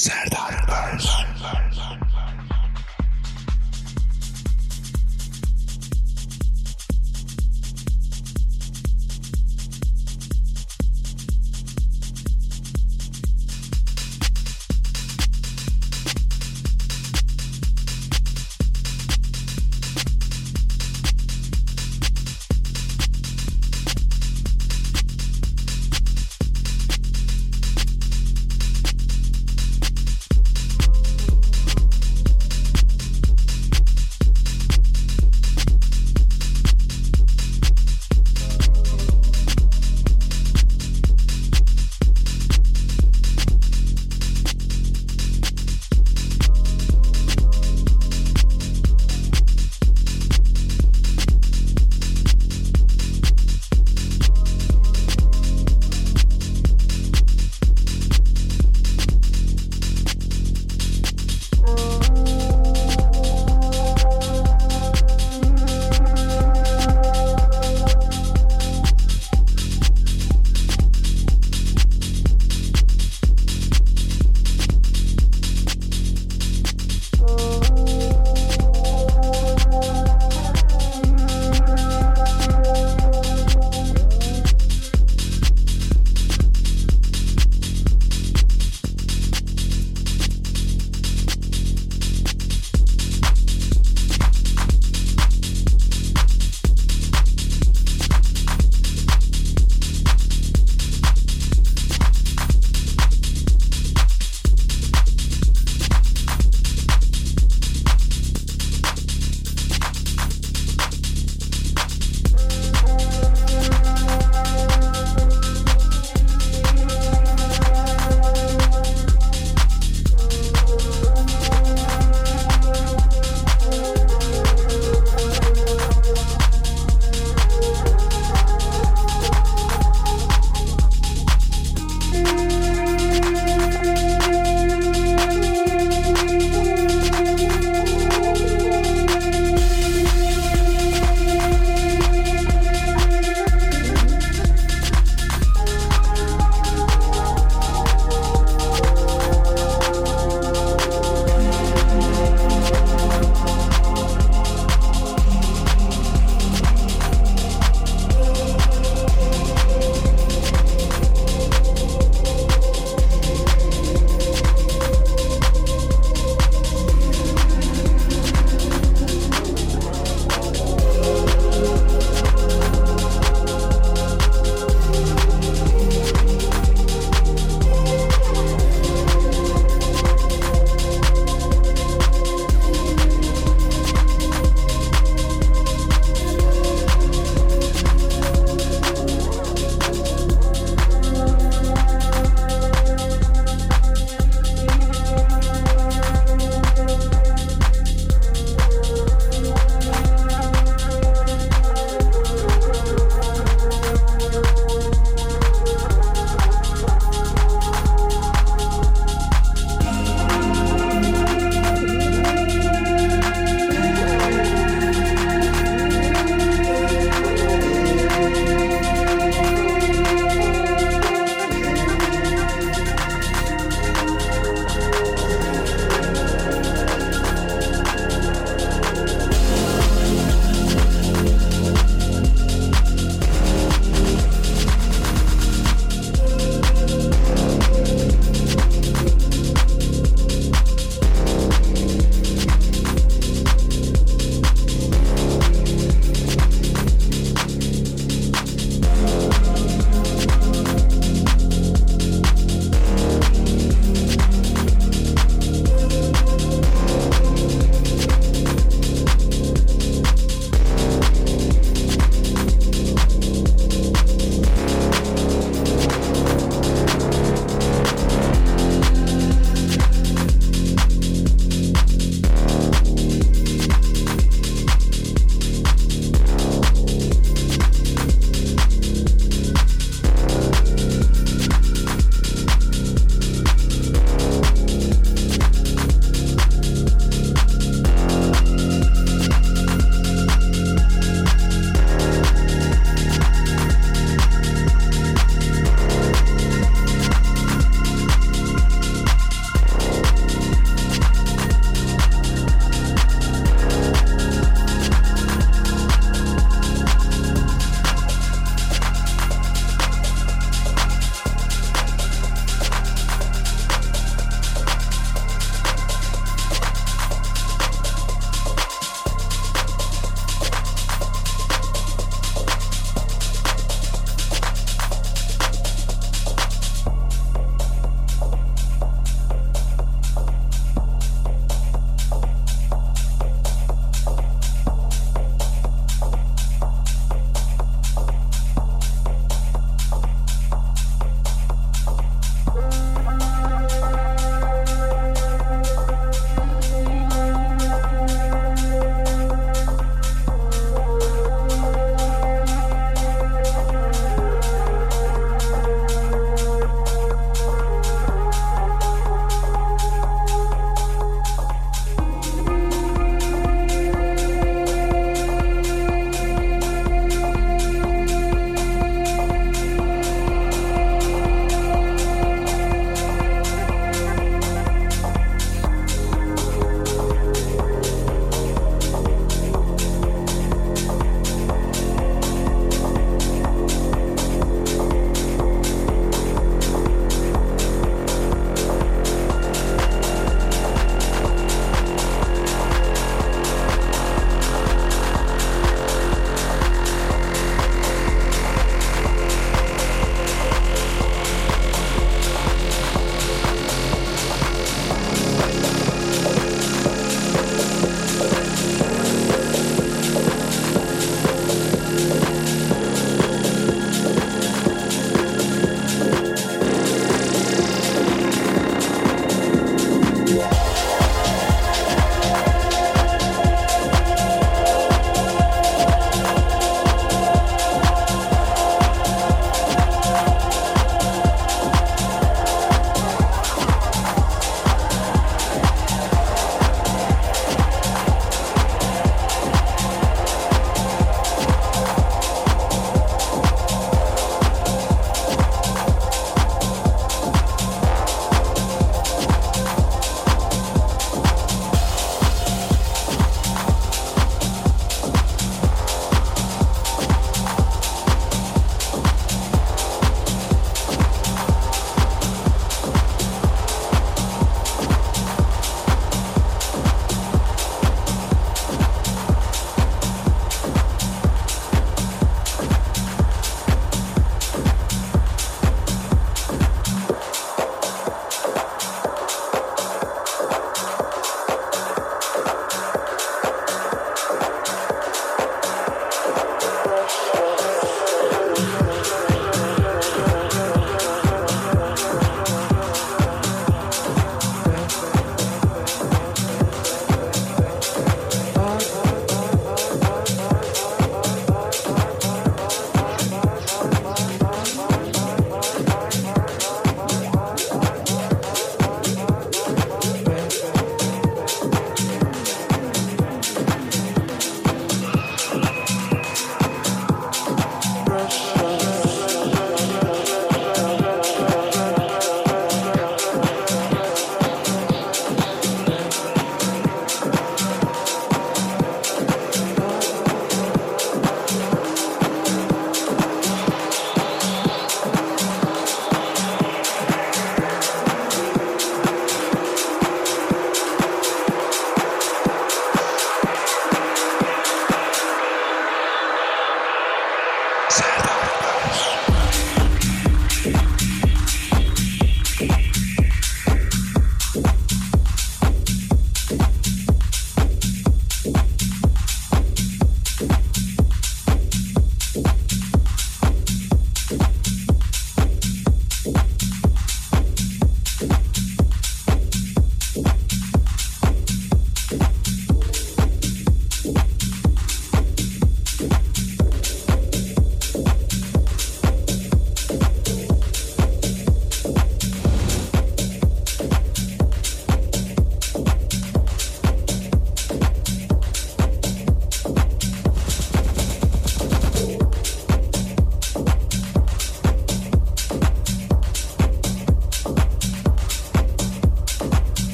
Serdar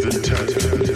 The intent.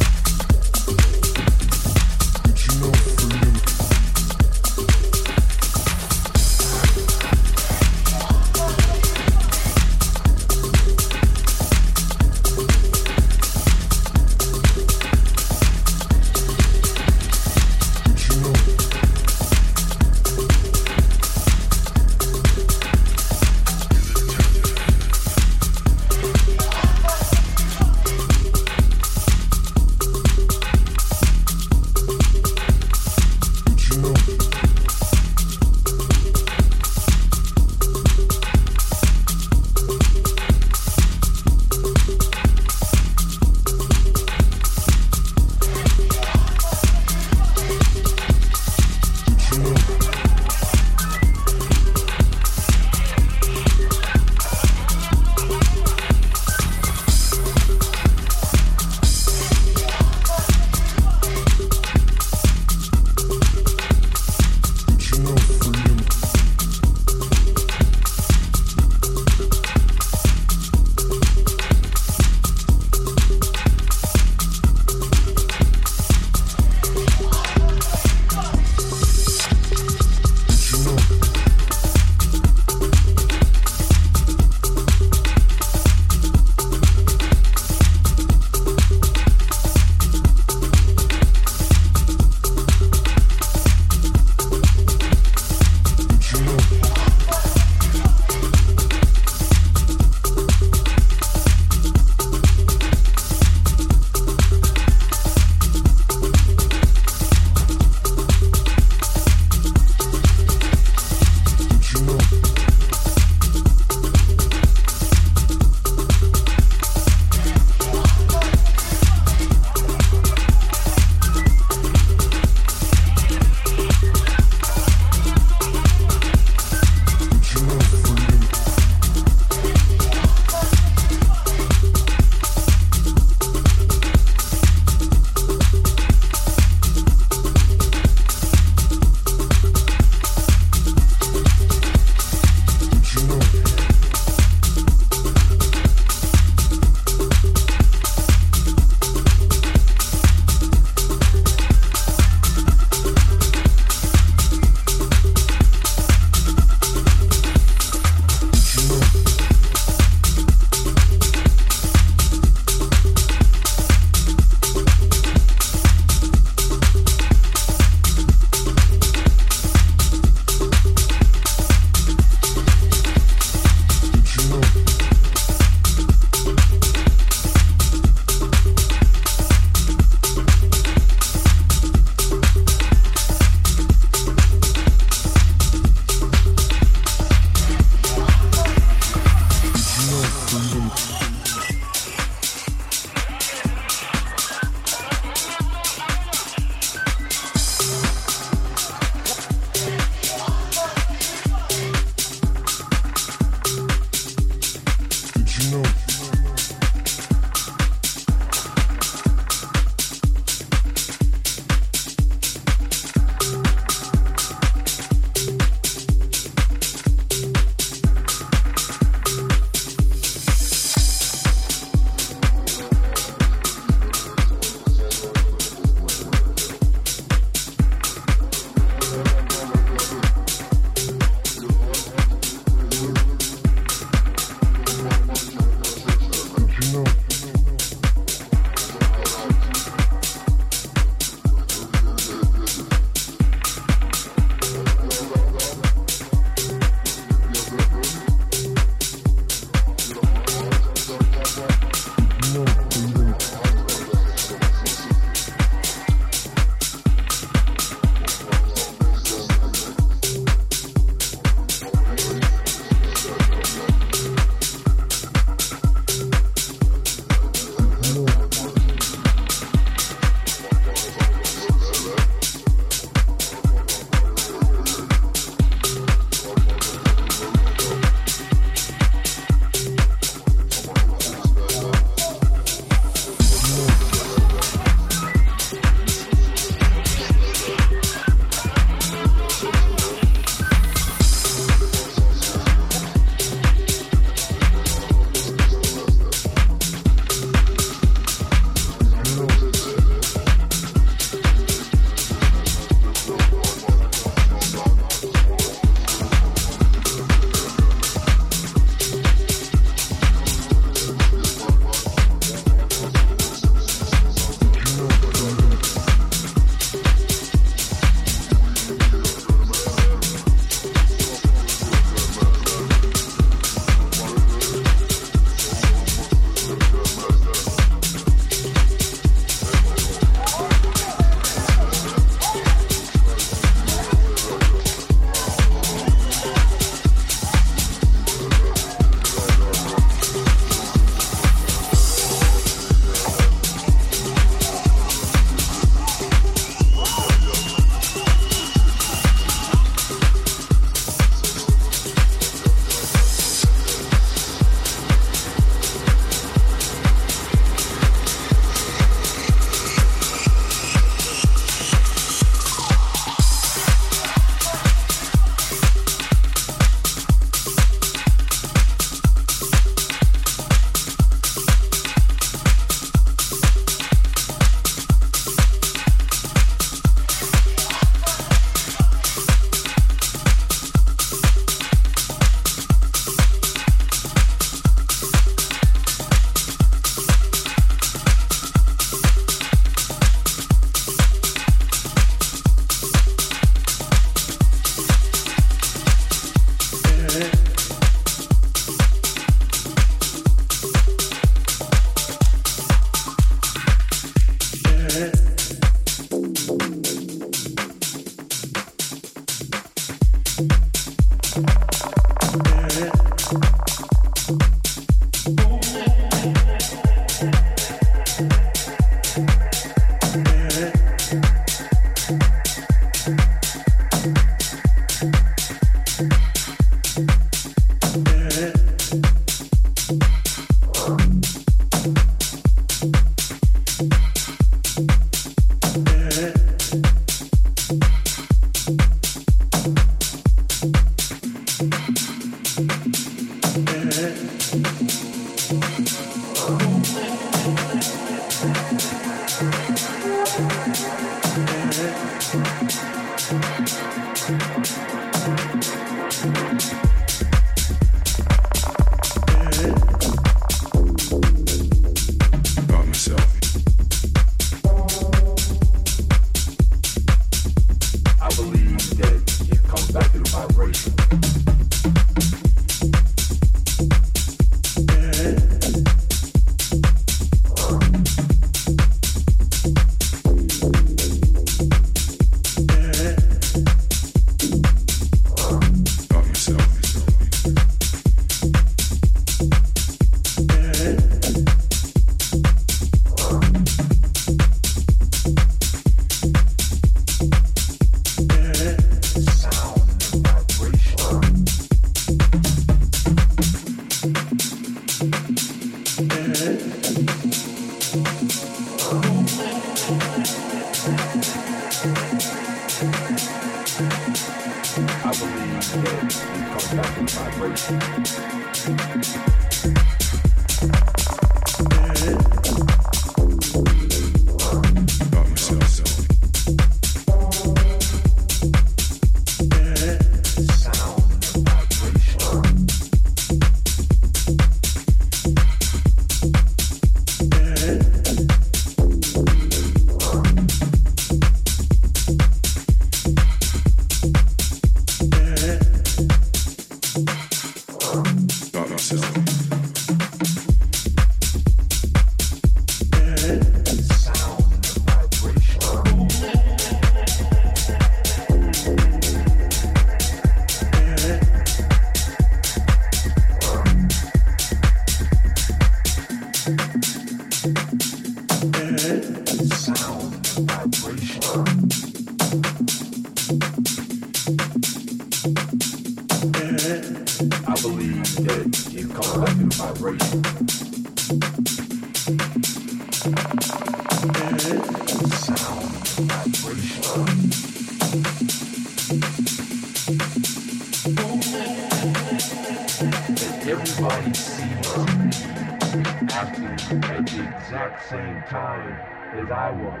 Serdar